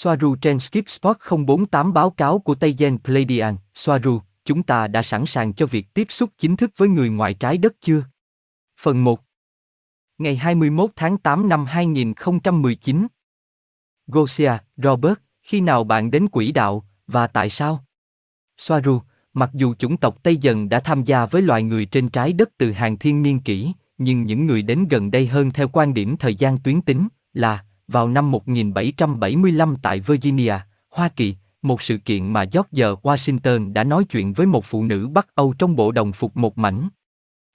Soaru trên Skip Spot 048 báo cáo của Tây Gen Pleiadian, Soaru, chúng ta đã sẵn sàng cho việc tiếp xúc chính thức với người ngoài trái đất chưa? Phần 1 Ngày 21 tháng 8 năm 2019 Gosia, Robert, khi nào bạn đến quỹ đạo, và tại sao? Soaru, mặc dù chủng tộc Tây Dần đã tham gia với loài người trên trái đất từ hàng thiên niên kỷ, nhưng những người đến gần đây hơn theo quan điểm thời gian tuyến tính là vào năm 1775 tại Virginia, Hoa Kỳ, một sự kiện mà George Washington đã nói chuyện với một phụ nữ Bắc Âu trong bộ đồng phục một mảnh.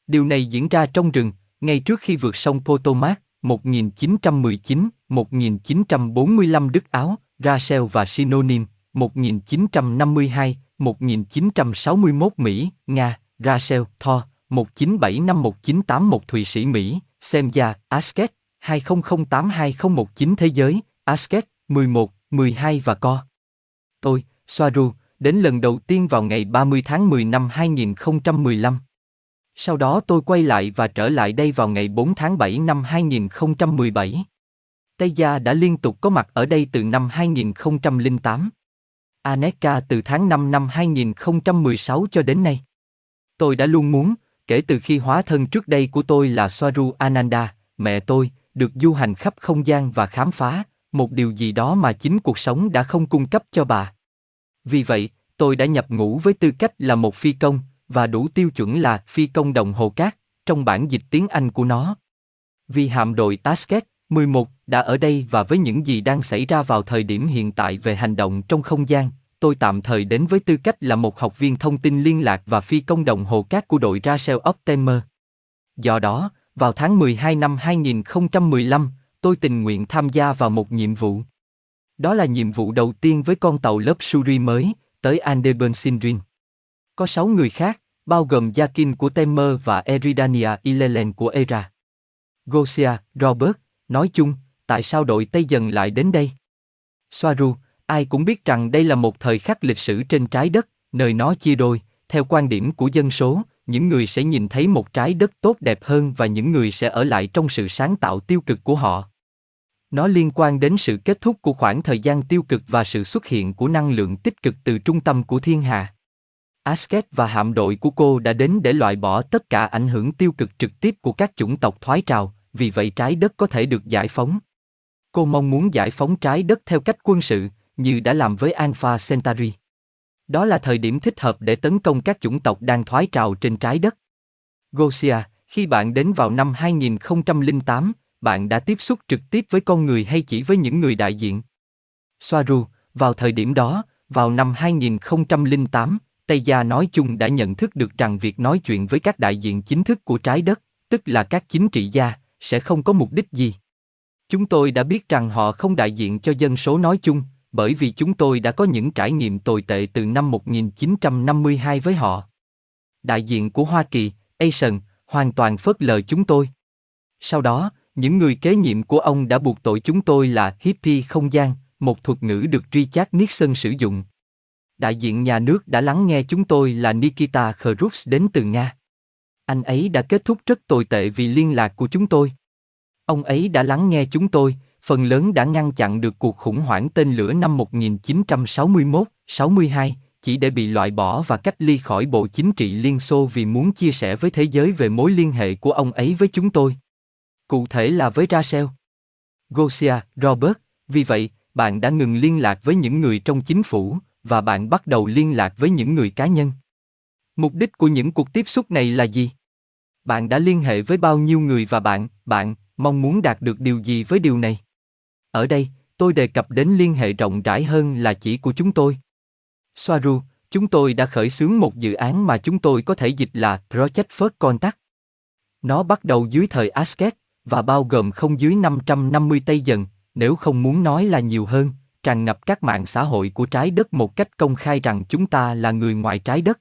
Điều này diễn ra trong rừng, ngay trước khi vượt sông Potomac, 1919-1945 Đức Áo, Rachel và Synonym, 1952, 1961 Mỹ, Nga, Rachel, Thor, 1975-1981 Thụy Sĩ Mỹ, Semja, Asket, 2008-2019 Thế giới, Asket, 11, 12 và Co. Tôi, Soaru, đến lần đầu tiên vào ngày 30 tháng 10 năm 2015. Sau đó tôi quay lại và trở lại đây vào ngày 4 tháng 7 năm 2017. Tây Gia đã liên tục có mặt ở đây từ năm 2008. Aneka từ tháng 5 năm 2016 cho đến nay. Tôi đã luôn muốn, kể từ khi hóa thân trước đây của tôi là Swaru Ananda, mẹ tôi, được du hành khắp không gian và khám phá, một điều gì đó mà chính cuộc sống đã không cung cấp cho bà. Vì vậy, tôi đã nhập ngũ với tư cách là một phi công, và đủ tiêu chuẩn là phi công đồng hồ cát, trong bản dịch tiếng Anh của nó. Vì hạm đội Tasket 11 đã ở đây và với những gì đang xảy ra vào thời điểm hiện tại về hành động trong không gian, tôi tạm thời đến với tư cách là một học viên thông tin liên lạc và phi công đồng hồ cát của đội Rachel Optimer. Do đó, vào tháng 12 năm 2015, tôi tình nguyện tham gia vào một nhiệm vụ. Đó là nhiệm vụ đầu tiên với con tàu lớp Suri mới, tới Andeburn Sindrin. Có 6 người khác, bao gồm Yakin của Temer và Eridania Ilelen của Era. Gosia, Robert, nói chung, tại sao đội Tây dần lại đến đây? Soaru, ai cũng biết rằng đây là một thời khắc lịch sử trên trái đất, nơi nó chia đôi, theo quan điểm của dân số, những người sẽ nhìn thấy một trái đất tốt đẹp hơn và những người sẽ ở lại trong sự sáng tạo tiêu cực của họ. Nó liên quan đến sự kết thúc của khoảng thời gian tiêu cực và sự xuất hiện của năng lượng tích cực từ trung tâm của thiên hà. Asket và hạm đội của cô đã đến để loại bỏ tất cả ảnh hưởng tiêu cực trực tiếp của các chủng tộc thoái trào, vì vậy trái đất có thể được giải phóng. Cô mong muốn giải phóng trái đất theo cách quân sự, như đã làm với Alpha Centauri. Đó là thời điểm thích hợp để tấn công các chủng tộc đang thoái trào trên trái đất. Gosia, khi bạn đến vào năm 2008, bạn đã tiếp xúc trực tiếp với con người hay chỉ với những người đại diện? Soaru, vào thời điểm đó, vào năm 2008, Tây Gia nói chung đã nhận thức được rằng việc nói chuyện với các đại diện chính thức của trái đất, tức là các chính trị gia, sẽ không có mục đích gì. Chúng tôi đã biết rằng họ không đại diện cho dân số nói chung, bởi vì chúng tôi đã có những trải nghiệm tồi tệ từ năm 1952 với họ. Đại diện của Hoa Kỳ, Asian, hoàn toàn phớt lờ chúng tôi. Sau đó, những người kế nhiệm của ông đã buộc tội chúng tôi là hippie không gian, một thuật ngữ được Richard Nixon sử dụng. Đại diện nhà nước đã lắng nghe chúng tôi là Nikita Khrushchev đến từ Nga. Anh ấy đã kết thúc rất tồi tệ vì liên lạc của chúng tôi. Ông ấy đã lắng nghe chúng tôi, phần lớn đã ngăn chặn được cuộc khủng hoảng tên lửa năm 1961-62, chỉ để bị loại bỏ và cách ly khỏi Bộ Chính trị Liên Xô vì muốn chia sẻ với thế giới về mối liên hệ của ông ấy với chúng tôi. Cụ thể là với Rachel. Gosia, Robert, vì vậy, bạn đã ngừng liên lạc với những người trong chính phủ, và bạn bắt đầu liên lạc với những người cá nhân. Mục đích của những cuộc tiếp xúc này là gì? Bạn đã liên hệ với bao nhiêu người và bạn, bạn mong muốn đạt được điều gì với điều này? Ở đây, tôi đề cập đến liên hệ rộng rãi hơn là chỉ của chúng tôi. Soaru, chúng tôi đã khởi xướng một dự án mà chúng tôi có thể dịch là Project First Contact. Nó bắt đầu dưới thời Asket và bao gồm không dưới 550 Tây dần, nếu không muốn nói là nhiều hơn, tràn ngập các mạng xã hội của trái đất một cách công khai rằng chúng ta là người ngoài trái đất.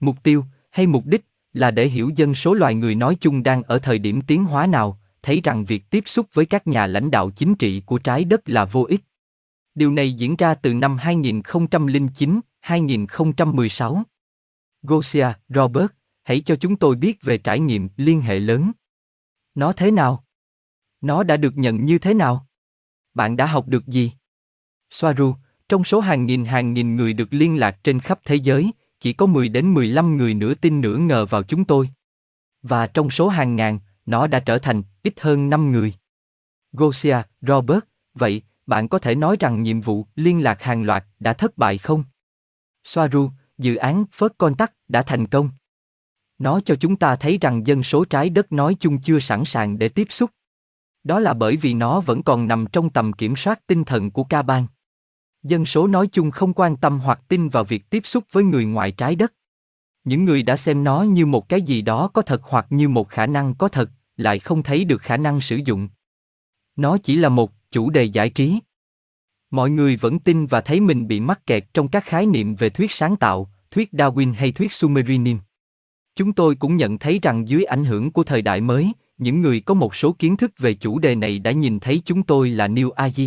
Mục tiêu hay mục đích là để hiểu dân số loài người nói chung đang ở thời điểm tiến hóa nào, thấy rằng việc tiếp xúc với các nhà lãnh đạo chính trị của trái đất là vô ích. Điều này diễn ra từ năm 2009-2016. Gosia, Robert, hãy cho chúng tôi biết về trải nghiệm liên hệ lớn. Nó thế nào? Nó đã được nhận như thế nào? Bạn đã học được gì? Soaru, trong số hàng nghìn hàng nghìn người được liên lạc trên khắp thế giới, chỉ có 10 đến 15 người nửa tin nửa ngờ vào chúng tôi. Và trong số hàng ngàn, nó đã trở thành ít hơn 5 người. Gosia, Robert, vậy, bạn có thể nói rằng nhiệm vụ liên lạc hàng loạt đã thất bại không? Soaru, dự án First Contact đã thành công. Nó cho chúng ta thấy rằng dân số trái đất nói chung chưa sẵn sàng để tiếp xúc. Đó là bởi vì nó vẫn còn nằm trong tầm kiểm soát tinh thần của ca bang. Dân số nói chung không quan tâm hoặc tin vào việc tiếp xúc với người ngoài trái đất. Những người đã xem nó như một cái gì đó có thật hoặc như một khả năng có thật, lại không thấy được khả năng sử dụng. Nó chỉ là một chủ đề giải trí. Mọi người vẫn tin và thấy mình bị mắc kẹt trong các khái niệm về thuyết sáng tạo, thuyết Darwin hay thuyết sumerinim Chúng tôi cũng nhận thấy rằng dưới ảnh hưởng của thời đại mới, những người có một số kiến thức về chủ đề này đã nhìn thấy chúng tôi là New Age.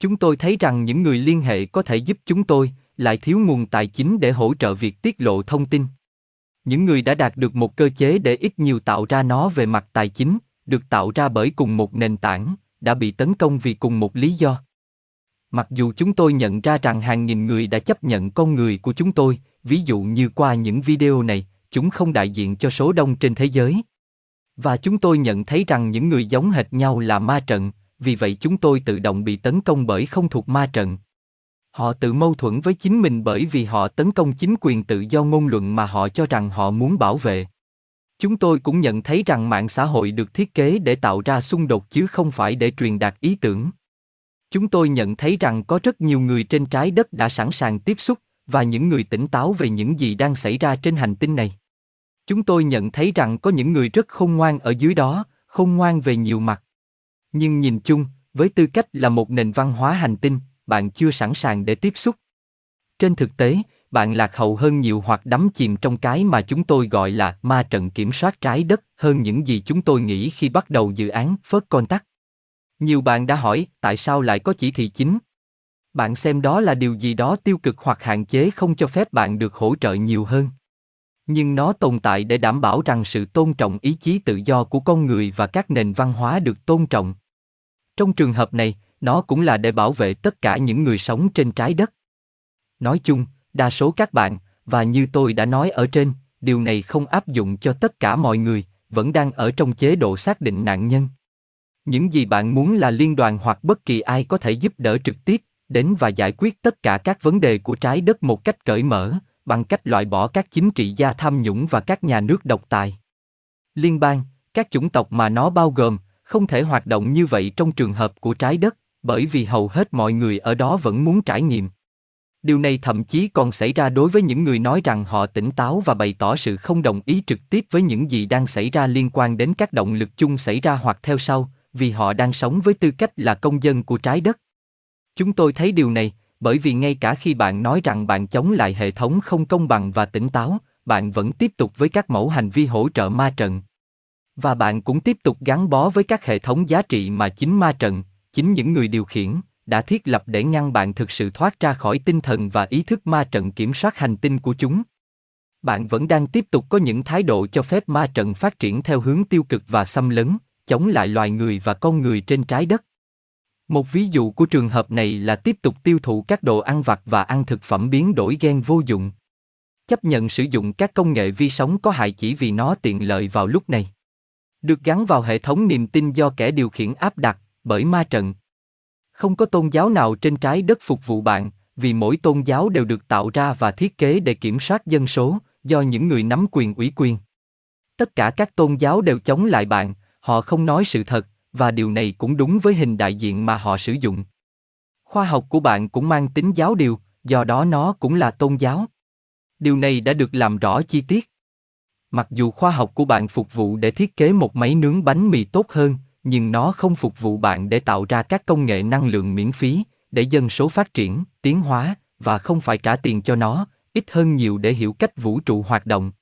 Chúng tôi thấy rằng những người liên hệ có thể giúp chúng tôi, lại thiếu nguồn tài chính để hỗ trợ việc tiết lộ thông tin. Những người đã đạt được một cơ chế để ít nhiều tạo ra nó về mặt tài chính, được tạo ra bởi cùng một nền tảng, đã bị tấn công vì cùng một lý do. Mặc dù chúng tôi nhận ra rằng hàng nghìn người đã chấp nhận con người của chúng tôi, ví dụ như qua những video này, chúng không đại diện cho số đông trên thế giới. Và chúng tôi nhận thấy rằng những người giống hệt nhau là ma trận, vì vậy chúng tôi tự động bị tấn công bởi không thuộc ma trận. Họ tự mâu thuẫn với chính mình bởi vì họ tấn công chính quyền tự do ngôn luận mà họ cho rằng họ muốn bảo vệ. Chúng tôi cũng nhận thấy rằng mạng xã hội được thiết kế để tạo ra xung đột chứ không phải để truyền đạt ý tưởng. Chúng tôi nhận thấy rằng có rất nhiều người trên trái đất đã sẵn sàng tiếp xúc và những người tỉnh táo về những gì đang xảy ra trên hành tinh này. Chúng tôi nhận thấy rằng có những người rất khôn ngoan ở dưới đó, khôn ngoan về nhiều mặt. Nhưng nhìn chung, với tư cách là một nền văn hóa hành tinh, bạn chưa sẵn sàng để tiếp xúc. Trên thực tế, bạn lạc hậu hơn nhiều hoặc đắm chìm trong cái mà chúng tôi gọi là ma trận kiểm soát trái đất hơn những gì chúng tôi nghĩ khi bắt đầu dự án First Contact. Nhiều bạn đã hỏi tại sao lại có chỉ thị chính. Bạn xem đó là điều gì đó tiêu cực hoặc hạn chế không cho phép bạn được hỗ trợ nhiều hơn. Nhưng nó tồn tại để đảm bảo rằng sự tôn trọng ý chí tự do của con người và các nền văn hóa được tôn trọng. Trong trường hợp này, nó cũng là để bảo vệ tất cả những người sống trên trái đất. Nói chung, đa số các bạn, và như tôi đã nói ở trên, điều này không áp dụng cho tất cả mọi người, vẫn đang ở trong chế độ xác định nạn nhân. Những gì bạn muốn là liên đoàn hoặc bất kỳ ai có thể giúp đỡ trực tiếp, đến và giải quyết tất cả các vấn đề của trái đất một cách cởi mở, bằng cách loại bỏ các chính trị gia tham nhũng và các nhà nước độc tài. Liên bang, các chủng tộc mà nó bao gồm, không thể hoạt động như vậy trong trường hợp của trái đất, bởi vì hầu hết mọi người ở đó vẫn muốn trải nghiệm. Điều này thậm chí còn xảy ra đối với những người nói rằng họ tỉnh táo và bày tỏ sự không đồng ý trực tiếp với những gì đang xảy ra liên quan đến các động lực chung xảy ra hoặc theo sau, vì họ đang sống với tư cách là công dân của trái đất. Chúng tôi thấy điều này, bởi vì ngay cả khi bạn nói rằng bạn chống lại hệ thống không công bằng và tỉnh táo, bạn vẫn tiếp tục với các mẫu hành vi hỗ trợ ma trận. Và bạn cũng tiếp tục gắn bó với các hệ thống giá trị mà chính ma trận, chính những người điều khiển, đã thiết lập để ngăn bạn thực sự thoát ra khỏi tinh thần và ý thức ma trận kiểm soát hành tinh của chúng. Bạn vẫn đang tiếp tục có những thái độ cho phép ma trận phát triển theo hướng tiêu cực và xâm lấn, chống lại loài người và con người trên trái đất. Một ví dụ của trường hợp này là tiếp tục tiêu thụ các đồ ăn vặt và ăn thực phẩm biến đổi gen vô dụng. Chấp nhận sử dụng các công nghệ vi sóng có hại chỉ vì nó tiện lợi vào lúc này. Được gắn vào hệ thống niềm tin do kẻ điều khiển áp đặt bởi ma trận. Không có tôn giáo nào trên trái đất phục vụ bạn, vì mỗi tôn giáo đều được tạo ra và thiết kế để kiểm soát dân số, do những người nắm quyền ủy quyền. Tất cả các tôn giáo đều chống lại bạn, họ không nói sự thật, và điều này cũng đúng với hình đại diện mà họ sử dụng. Khoa học của bạn cũng mang tính giáo điều, do đó nó cũng là tôn giáo. Điều này đã được làm rõ chi tiết. Mặc dù khoa học của bạn phục vụ để thiết kế một máy nướng bánh mì tốt hơn, nhưng nó không phục vụ bạn để tạo ra các công nghệ năng lượng miễn phí, để dân số phát triển, tiến hóa, và không phải trả tiền cho nó, ít hơn nhiều để hiểu cách vũ trụ hoạt động.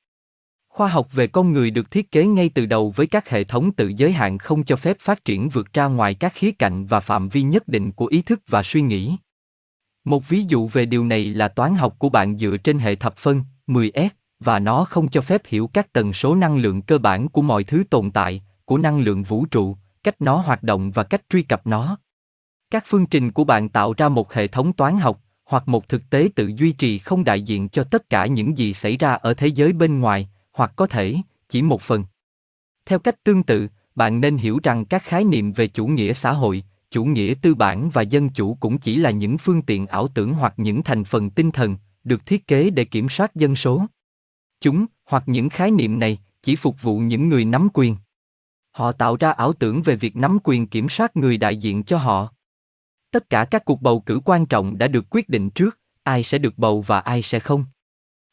Khoa học về con người được thiết kế ngay từ đầu với các hệ thống tự giới hạn không cho phép phát triển vượt ra ngoài các khía cạnh và phạm vi nhất định của ý thức và suy nghĩ. Một ví dụ về điều này là toán học của bạn dựa trên hệ thập phân 10S và nó không cho phép hiểu các tần số năng lượng cơ bản của mọi thứ tồn tại, của năng lượng vũ trụ, cách nó hoạt động và cách truy cập nó. Các phương trình của bạn tạo ra một hệ thống toán học, hoặc một thực tế tự duy trì không đại diện cho tất cả những gì xảy ra ở thế giới bên ngoài, hoặc có thể, chỉ một phần. Theo cách tương tự, bạn nên hiểu rằng các khái niệm về chủ nghĩa xã hội, chủ nghĩa tư bản và dân chủ cũng chỉ là những phương tiện ảo tưởng hoặc những thành phần tinh thần, được thiết kế để kiểm soát dân số. Chúng, hoặc những khái niệm này, chỉ phục vụ những người nắm quyền. Họ tạo ra ảo tưởng về việc nắm quyền kiểm soát người đại diện cho họ. Tất cả các cuộc bầu cử quan trọng đã được quyết định trước, ai sẽ được bầu và ai sẽ không.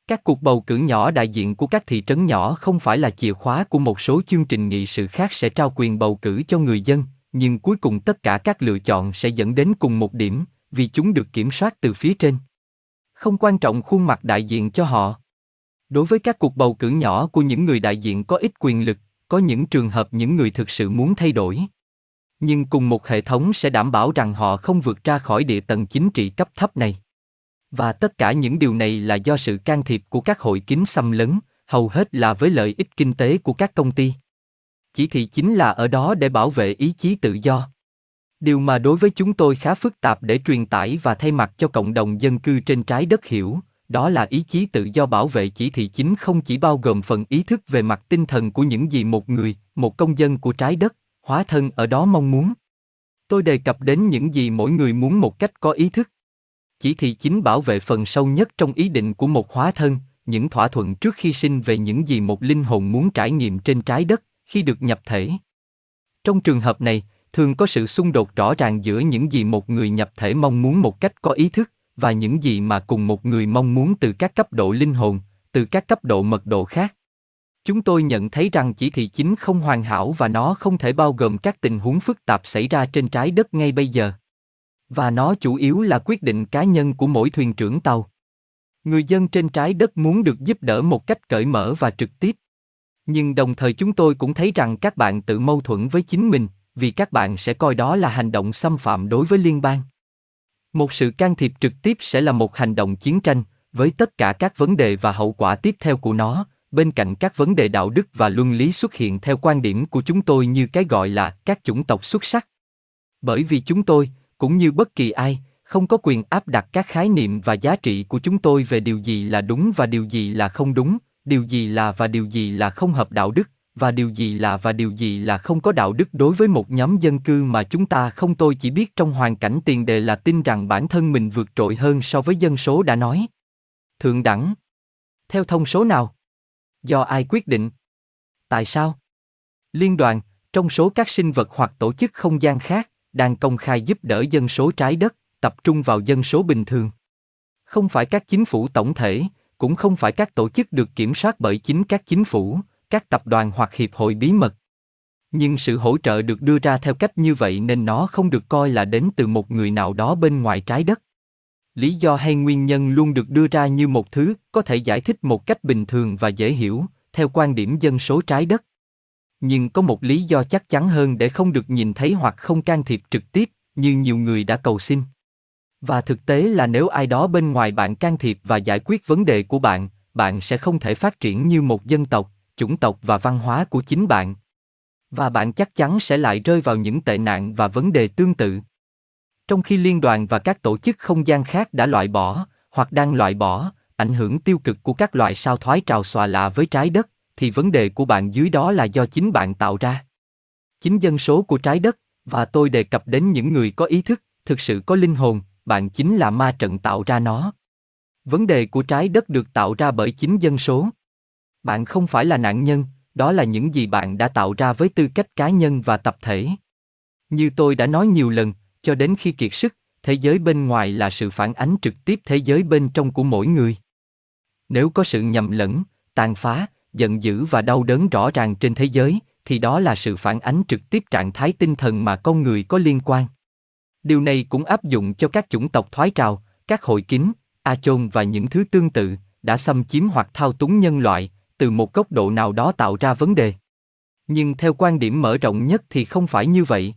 Các cuộc bầu cử nhỏ đại diện của các thị trấn nhỏ không phải là chìa khóa của một số chương trình nghị sự khác sẽ trao quyền bầu cử cho người dân, nhưng cuối cùng tất cả các lựa chọn sẽ dẫn đến cùng một điểm, vì chúng được kiểm soát từ phía trên. Không quan trọng khuôn mặt đại diện cho họ. Đối với các cuộc bầu cử nhỏ của những người đại diện có ít quyền lực, có những trường hợp những người thực sự muốn thay đổi. Nhưng cùng một hệ thống sẽ đảm bảo rằng họ không vượt ra khỏi địa tầng chính trị cấp thấp này. Và tất cả những điều này là do sự can thiệp của các hội kín xâm lấn, hầu hết là với lợi ích kinh tế của các công ty. Chỉ thị chính là ở đó để bảo vệ ý chí tự do. Điều mà đối với chúng tôi khá phức tạp để truyền tải và thay mặt cho cộng đồng dân cư trên trái đất hiểu, đó là ý chí tự do bảo vệ chỉ thị chính không chỉ bao gồm phần ý thức về mặt tinh thần của những gì một người, một công dân của trái đất, hóa thân ở đó mong muốn. Tôi đề cập đến những gì mỗi người muốn một cách có ý thức. Chỉ thị chính bảo vệ phần sâu nhất trong ý định của một hóa thân, những thỏa thuận trước khi sinh về những gì một linh hồn muốn trải nghiệm trên trái đất khi được nhập thể. Trong trường hợp này, thường có sự xung đột rõ ràng giữa những gì một người nhập thể mong muốn một cách có ý thức và những gì mà cùng một người mong muốn từ các cấp độ linh hồn, từ các cấp độ mật độ khác. Chúng tôi nhận thấy rằng chỉ thị chính không hoàn hảo và nó không thể bao gồm các tình huống phức tạp xảy ra trên trái đất ngay bây giờ. Và nó chủ yếu là quyết định cá nhân của mỗi thuyền trưởng tàu. Người dân trên trái đất muốn được giúp đỡ một cách cởi mở và trực tiếp. Nhưng đồng thời chúng tôi cũng thấy rằng các bạn tự mâu thuẫn với chính mình, vì các bạn sẽ coi đó là hành động xâm phạm đối với liên bang. Một sự can thiệp trực tiếp sẽ là một hành động chiến tranh, với tất cả các vấn đề và hậu quả tiếp theo của nó, bên cạnh các vấn đề đạo đức và luân lý xuất hiện theo quan điểm của chúng tôi như cái gọi là các chủng tộc xuất sắc. Bởi vì chúng tôi, cũng như bất kỳ ai, không có quyền áp đặt các khái niệm và giá trị của chúng tôi về điều gì là đúng và điều gì là không đúng, điều gì là và điều gì là không hợp đạo đức, và điều gì là và điều gì là không có đạo đức đối với một nhóm dân cư mà chúng ta không tôi chỉ biết trong hoàn cảnh tiền đề là tin rằng bản thân mình vượt trội hơn so với dân số đã nói. Thượng đẳng. Theo thông số nào? Do ai quyết định? Tại sao? Liên đoàn, trong số các sinh vật hoặc tổ chức không gian khác, đang công khai giúp đỡ dân số trái đất, tập trung vào dân số bình thường. Không phải các chính phủ tổng thể, cũng không phải các tổ chức được kiểm soát bởi chính các chính phủ, các tập đoàn hoặc hiệp hội bí mật. Nhưng sự hỗ trợ được đưa ra theo cách như vậy nên nó không được coi là đến từ một người nào đó bên ngoài trái đất. Lý do hay nguyên nhân luôn được đưa ra như một thứ có thể giải thích một cách bình thường và dễ hiểu, theo quan điểm dân số trái đất. Nhưng có một lý do chắc chắn hơn để không được nhìn thấy hoặc không can thiệp trực tiếp, như nhiều người đã cầu xin. Và thực tế là nếu ai đó bên ngoài bạn can thiệp và giải quyết vấn đề của bạn, bạn sẽ không thể phát triển như một dân tộc, chủng tộc và văn hóa của chính bạn. Và bạn chắc chắn sẽ lại rơi vào những tệ nạn và vấn đề tương tự. Trong khi liên đoàn và các tổ chức không gian khác đã loại bỏ, hoặc đang loại bỏ, ảnh hưởng tiêu cực của các loại sao thoái trào xòa lạ với trái đất, thì vấn đề của bạn dưới đó là do chính bạn tạo ra. Chính dân số của trái đất, và tôi đề cập đến những người có ý thức, thực sự có linh hồn, bạn chính là ma trận tạo ra nó. Vấn đề của trái đất được tạo ra bởi chính dân số. Bạn không phải là nạn nhân, đó là những gì bạn đã tạo ra với tư cách cá nhân và tập thể. Như tôi đã nói nhiều lần, cho đến khi kiệt sức, thế giới bên ngoài là sự phản ánh trực tiếp thế giới bên trong của mỗi người. Nếu có sự nhầm lẫn, tàn phá, giận dữ và đau đớn rõ ràng trên thế giới, thì đó là sự phản ánh trực tiếp trạng thái tinh thần mà con người có liên quan. Điều này cũng áp dụng cho các chủng tộc thoái trào, các hội kín, a chôn và những thứ tương tự, đã xâm chiếm hoặc thao túng nhân loại, từ một góc độ nào đó tạo ra vấn đề. Nhưng theo quan điểm mở rộng nhất thì không phải như vậy.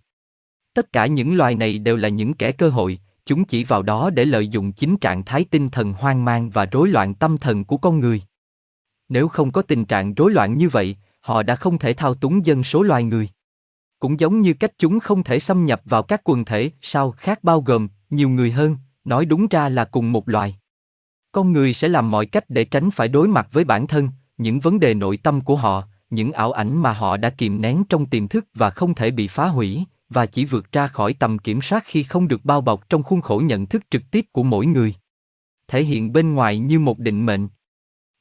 Tất cả những loài này đều là những kẻ cơ hội, chúng chỉ vào đó để lợi dụng chính trạng thái tinh thần hoang mang và rối loạn tâm thần của con người. Nếu không có tình trạng rối loạn như vậy, họ đã không thể thao túng dân số loài người. cũng giống như cách chúng không thể xâm nhập vào các quần thể sao khác bao gồm nhiều người hơn, nói đúng ra là cùng một loài. Con người sẽ làm mọi cách để tránh phải đối mặt với bản thân, những vấn đề nội tâm của họ, những ảo ảnh mà họ đã kìm nén trong tiềm thức và không thể bị phá hủy, và chỉ vượt ra khỏi tầm kiểm soát khi không được bao bọc trong khuôn khổ nhận thức trực tiếp của mỗi người. Thể hiện bên ngoài như một định mệnh.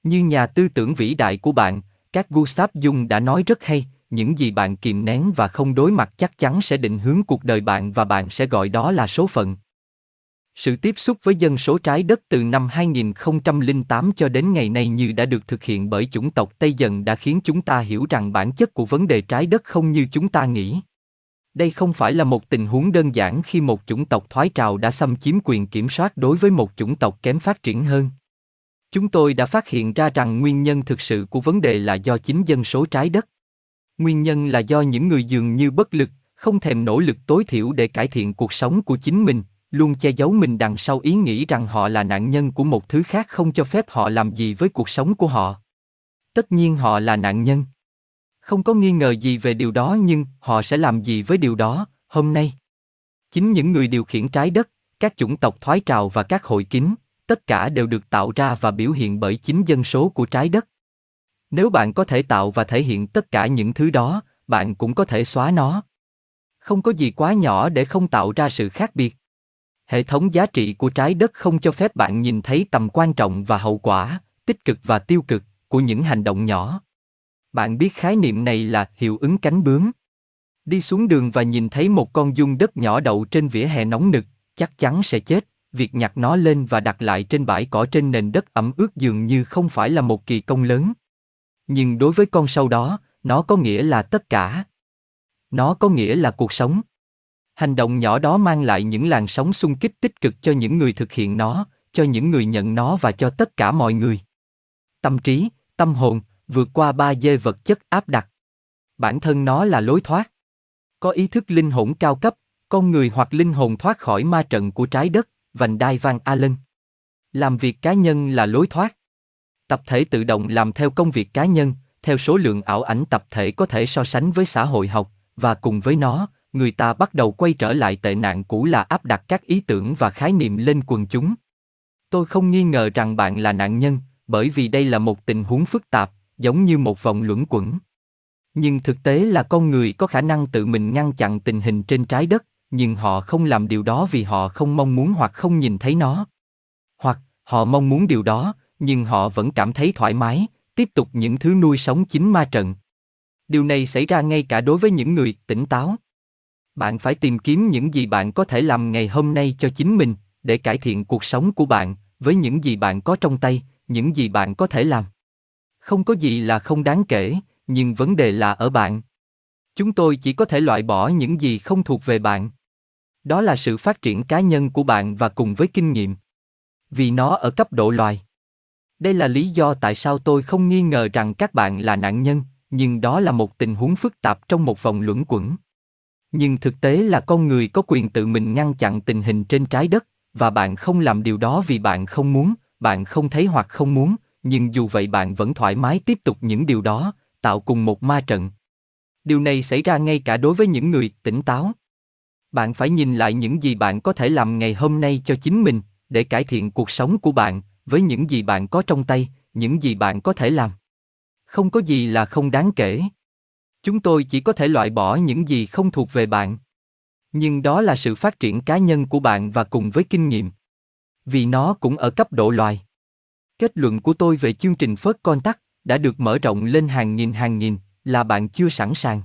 Như nhà tư tưởng vĩ đại của bạn, các Gustav Jung đã nói rất hay, những gì bạn kìm nén và không đối mặt chắc chắn sẽ định hướng cuộc đời bạn và bạn sẽ gọi đó là số phận. Sự tiếp xúc với dân số trái đất từ năm 2008 cho đến ngày nay như đã được thực hiện bởi chủng tộc Tây dần đã khiến chúng ta hiểu rằng bản chất của vấn đề trái đất không như chúng ta nghĩ. Đây không phải là một tình huống đơn giản khi một chủng tộc thoái trào đã xâm chiếm quyền kiểm soát đối với một chủng tộc kém phát triển hơn. Chúng tôi đã phát hiện ra rằng nguyên nhân thực sự của vấn đề là do chính dân số trái đất. Nguyên nhân là do những người dường như bất lực, không thèm nỗ lực tối thiểu để cải thiện cuộc sống của chính mình, luôn che giấu mình đằng sau ý nghĩ rằng họ là nạn nhân của một thứ khác không cho phép họ làm gì với cuộc sống của họ. Tất nhiên họ là nạn nhân. Không có nghi ngờ gì về điều đó nhưng họ sẽ làm gì với điều đó, hôm nay? Chính những người điều khiển trái đất, các chủng tộc thoái trào và các hội kín, tất cả đều được tạo ra và biểu hiện bởi chính dân số của trái đất. Nếu bạn có thể tạo và thể hiện tất cả những thứ đó, bạn cũng có thể xóa nó. Không có gì quá nhỏ để không tạo ra sự khác biệt. Hệ thống giá trị của trái đất không cho phép bạn nhìn thấy tầm quan trọng và hậu quả, tích cực và tiêu cực của những hành động nhỏ. Bạn biết khái niệm này là hiệu ứng cánh bướm. Đi xuống đường và nhìn thấy một con dung đất nhỏ đậu trên vỉa hè nóng nực, chắc chắn sẽ chết. Việc nhặt nó lên và đặt lại trên bãi cỏ trên nền đất ẩm ướt dường như không phải là một kỳ công lớn. Nhưng đối với con sâu đó, nó có nghĩa là tất cả. Nó có nghĩa là cuộc sống. Hành động nhỏ đó mang lại những làn sóng xung kích tích cực cho những người thực hiện nó, cho những người nhận nó và cho tất cả mọi người. Tâm trí, tâm hồn, vượt qua ba dê vật chất áp đặt. Bản thân nó là lối thoát. Có ý thức linh hồn cao cấp, con người hoặc linh hồn thoát khỏi ma trận của trái đất, vành đai Van Allen. Làm việc cá nhân là lối thoát. Tập thể tự động làm theo công việc cá nhân, theo số lượng ảo ảnh tập thể có thể so sánh với xã hội học, và cùng với nó, người ta bắt đầu quay trở lại tệ nạn cũ là áp đặt các ý tưởng và khái niệm lên quần chúng. Tôi không nghi ngờ rằng bạn là nạn nhân, bởi vì đây là một tình huống phức tạp, giống như một vòng luẩn quẩn. Nhưng thực tế là con người có khả năng tự mình ngăn chặn tình hình trên trái đất, nhưng họ không làm điều đó vì họ không mong muốn hoặc không nhìn thấy nó. Hoặc, họ mong muốn điều đó, nhưng họ vẫn cảm thấy thoải mái, tiếp tục những thứ nuôi sống chính ma trận. Điều này xảy ra ngay cả đối với những người tỉnh táo. Bạn phải tìm kiếm những gì bạn có thể làm ngày hôm nay cho chính mình, để cải thiện cuộc sống của bạn, với những gì bạn có trong tay, những gì bạn có thể làm. Không có gì là không đáng kể, nhưng vấn đề là ở bạn. Chúng tôi chỉ có thể loại bỏ những gì không thuộc về bạn. Đó là sự phát triển cá nhân của bạn và cùng với kinh nghiệm. Vì nó ở cấp độ loài. Đây là lý do tại sao tôi không nghi ngờ rằng các bạn là nạn nhân, nhưng đó là một tình huống phức tạp trong một vòng luẩn quẩn. Nhưng thực tế là con người có quyền tự mình ngăn chặn tình hình trên trái đất, và bạn không làm điều đó vì bạn không muốn, bạn không thấy hoặc không muốn, nhưng dù vậy bạn vẫn thoải mái tiếp tục những điều đó, tạo cùng một ma trận. Điều này xảy ra ngay cả đối với những người tỉnh táo. Bạn phải nhìn lại những gì bạn có thể làm ngày hôm nay cho chính mình, để cải thiện cuộc sống của bạn, với những gì bạn có trong tay, những gì bạn có thể làm. Không có gì là không đáng kể. Chúng tôi chỉ có thể loại bỏ những gì không thuộc về bạn. Nhưng đó là sự phát triển cá nhân của bạn và cùng với kinh nghiệm. Vì nó cũng ở cấp độ loài. Kết luận của tôi về chương trình Phớt Con Tắc đã được mở rộng lên hàng nghìn hàng nghìn, là bạn chưa sẵn sàng.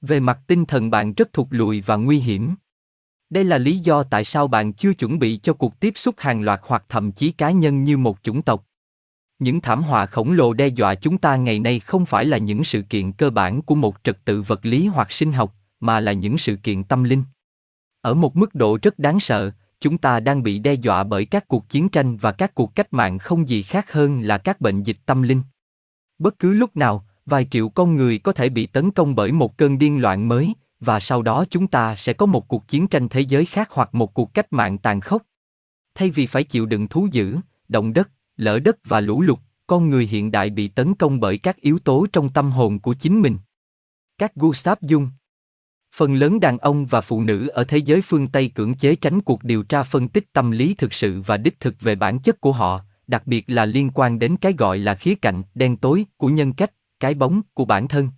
Về mặt tinh thần bạn rất thụt lùi và nguy hiểm. Đây là lý do tại sao bạn chưa chuẩn bị cho cuộc tiếp xúc hàng loạt hoặc thậm chí cá nhân như một chủng tộc. Những thảm họa khổng lồ đe dọa chúng ta ngày nay không phải là những sự kiện cơ bản của một trật tự vật lý hoặc sinh học, mà là những sự kiện tâm linh. Ở một mức độ rất đáng sợ, chúng ta đang bị đe dọa bởi các cuộc chiến tranh và các cuộc cách mạng không gì khác hơn là các bệnh dịch tâm linh. Bất cứ lúc nào, vài triệu con người có thể bị tấn công bởi một cơn điên loạn mới, và sau đó chúng ta sẽ có một cuộc chiến tranh thế giới khác hoặc một cuộc cách mạng tàn khốc. Thay vì phải chịu đựng thú dữ, động đất, lỡ đất và lũ lụt, con người hiện đại bị tấn công bởi các yếu tố trong tâm hồn của chính mình. Các Gustav Jung Phần lớn đàn ông và phụ nữ ở thế giới phương Tây cưỡng chế tránh cuộc điều tra phân tích tâm lý thực sự và đích thực về bản chất của họ, đặc biệt là liên quan đến cái gọi là khía cạnh đen tối của nhân cách, cái bóng của bản thân.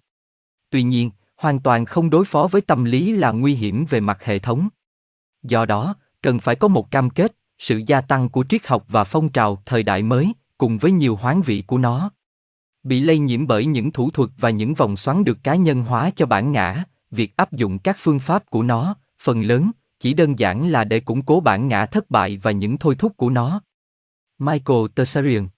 Tuy nhiên, hoàn toàn không đối phó với tâm lý là nguy hiểm về mặt hệ thống. Do đó, cần phải có một cam kết, sự gia tăng của triết học và phong trào thời đại mới, cùng với nhiều hoán vị của nó. Bị lây nhiễm bởi những thủ thuật và những vòng xoắn được cá nhân hóa cho bản ngã, việc áp dụng các phương pháp của nó, phần lớn, chỉ đơn giản là để củng cố bản ngã thất bại và những thôi thúc của nó. Michael Tessarian